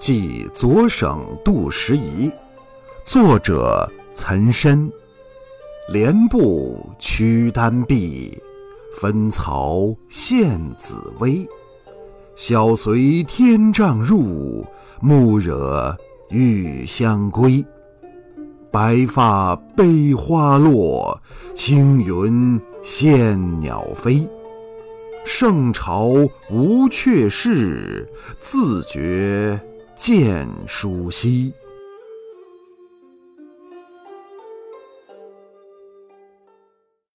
即左省杜十遗，作者岑参。莲步驱丹陛，分曹献紫薇。晓随天帐入，暮惹玉香归。白发悲花落，青云羡鸟飞。圣朝无阙事，自觉见书稀。